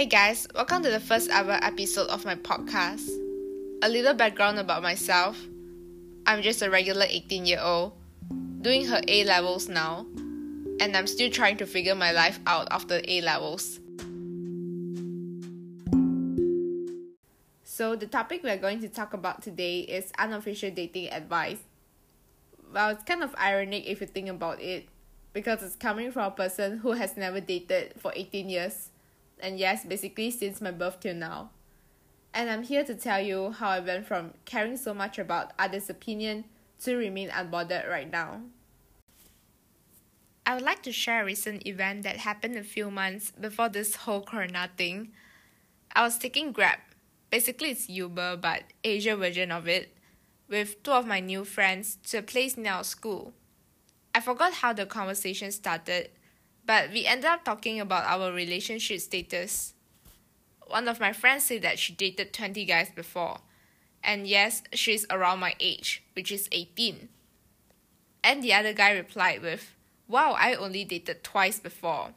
Hey guys, welcome to the first ever episode of my podcast. A little background about myself I'm just a regular 18 year old, doing her A levels now, and I'm still trying to figure my life out after A levels. So, the topic we're going to talk about today is unofficial dating advice. Well, it's kind of ironic if you think about it, because it's coming from a person who has never dated for 18 years and yes, basically since my birth till now. And I'm here to tell you how I went from caring so much about others' opinion to remain unbothered right now. I would like to share a recent event that happened a few months before this whole corona thing. I was taking Grab, basically it's Uber but Asia version of it, with two of my new friends to a place near our school. I forgot how the conversation started, but we ended up talking about our relationship status. One of my friends said that she dated 20 guys before. And yes, she's around my age, which is 18. And the other guy replied with, Wow, I only dated twice before.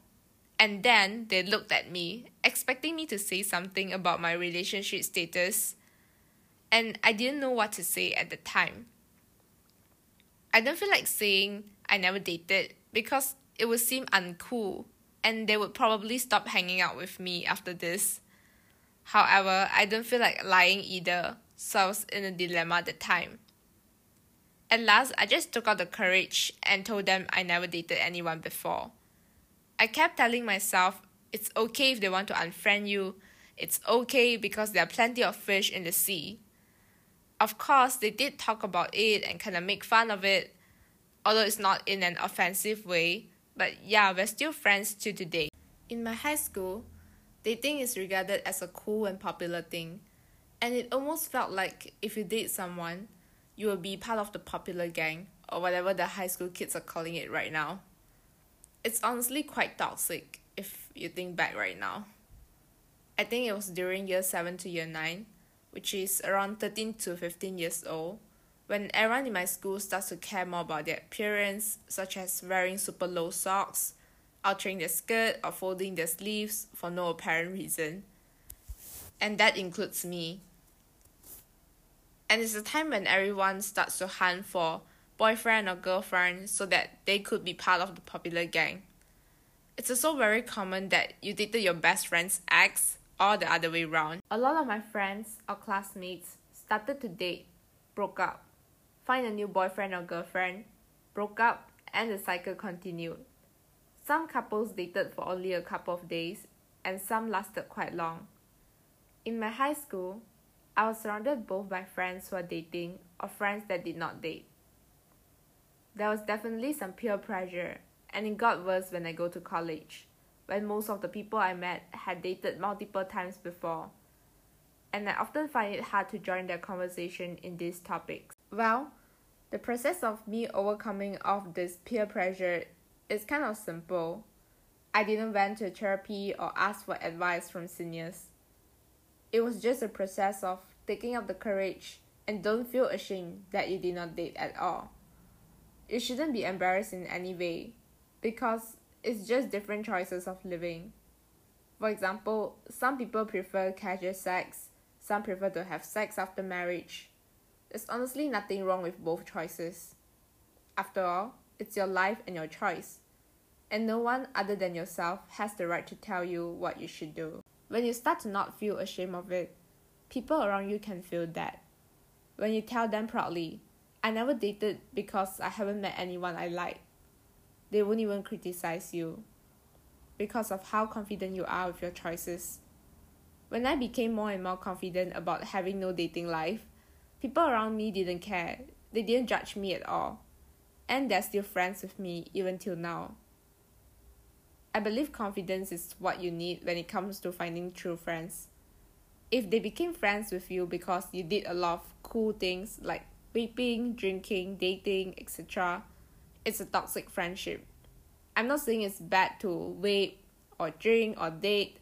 And then they looked at me, expecting me to say something about my relationship status. And I didn't know what to say at the time. I don't feel like saying I never dated because it would seem uncool and they would probably stop hanging out with me after this. However, I don't feel like lying either, so I was in a dilemma at the time. At last, I just took out the courage and told them I never dated anyone before. I kept telling myself it's okay if they want to unfriend you, it's okay because there are plenty of fish in the sea. Of course, they did talk about it and kind of make fun of it, although it's not in an offensive way, but yeah, we're still friends to today. In my high school, dating is regarded as a cool and popular thing, and it almost felt like if you date someone, you will be part of the popular gang, or whatever the high school kids are calling it right now. It's honestly quite toxic if you think back right now. I think it was during year 7 to year 9, which is around 13 to 15 years old when everyone in my school starts to care more about their appearance, such as wearing super low socks, altering their skirt, or folding their sleeves for no apparent reason. And that includes me. And it's a time when everyone starts to hunt for boyfriend or girlfriend so that they could be part of the popular gang. It's also very common that you dated your best friend's ex or the other way around. A lot of my friends or classmates started to date, broke up, find a new boyfriend or girlfriend, broke up, and the cycle continued. Some couples dated for only a couple of days, and some lasted quite long. In my high school, I was surrounded both by friends who are dating or friends that did not date. There was definitely some peer pressure, and it got worse when I go to college, when most of the people I met had dated multiple times before. And I often find it hard to join their conversation in these topics. Well, the process of me overcoming of this peer pressure is kind of simple. I didn't went to therapy or ask for advice from seniors. It was just a process of taking up the courage and don't feel ashamed that you did not date at all. You shouldn't be embarrassed in any way because it's just different choices of living. For example, some people prefer casual sex, some prefer to have sex after marriage, there's honestly nothing wrong with both choices. After all, it's your life and your choice. And no one other than yourself has the right to tell you what you should do. When you start to not feel ashamed of it, people around you can feel that. When you tell them proudly, I never dated because I haven't met anyone I like, they won't even criticize you because of how confident you are with your choices. When I became more and more confident about having no dating life, People around me didn't care. They didn't judge me at all. And they're still friends with me even till now. I believe confidence is what you need when it comes to finding true friends. If they became friends with you because you did a lot of cool things like vaping, drinking, dating, etc., it's a toxic friendship. I'm not saying it's bad to vape or drink or date.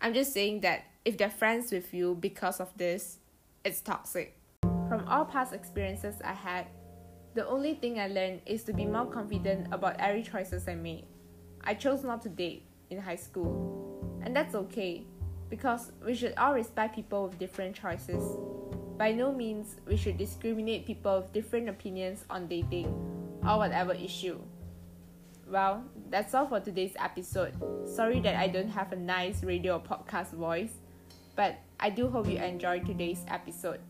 I'm just saying that if they're friends with you because of this, it's toxic. From all past experiences I had, the only thing I learned is to be more confident about every choices I made. I chose not to date in high school, and that's okay. because we should all respect people with different choices. By no means we should discriminate people with different opinions on dating or whatever issue. Well, that's all for today's episode. Sorry that I don't have a nice radio or podcast voice, but I do hope you enjoyed today's episode.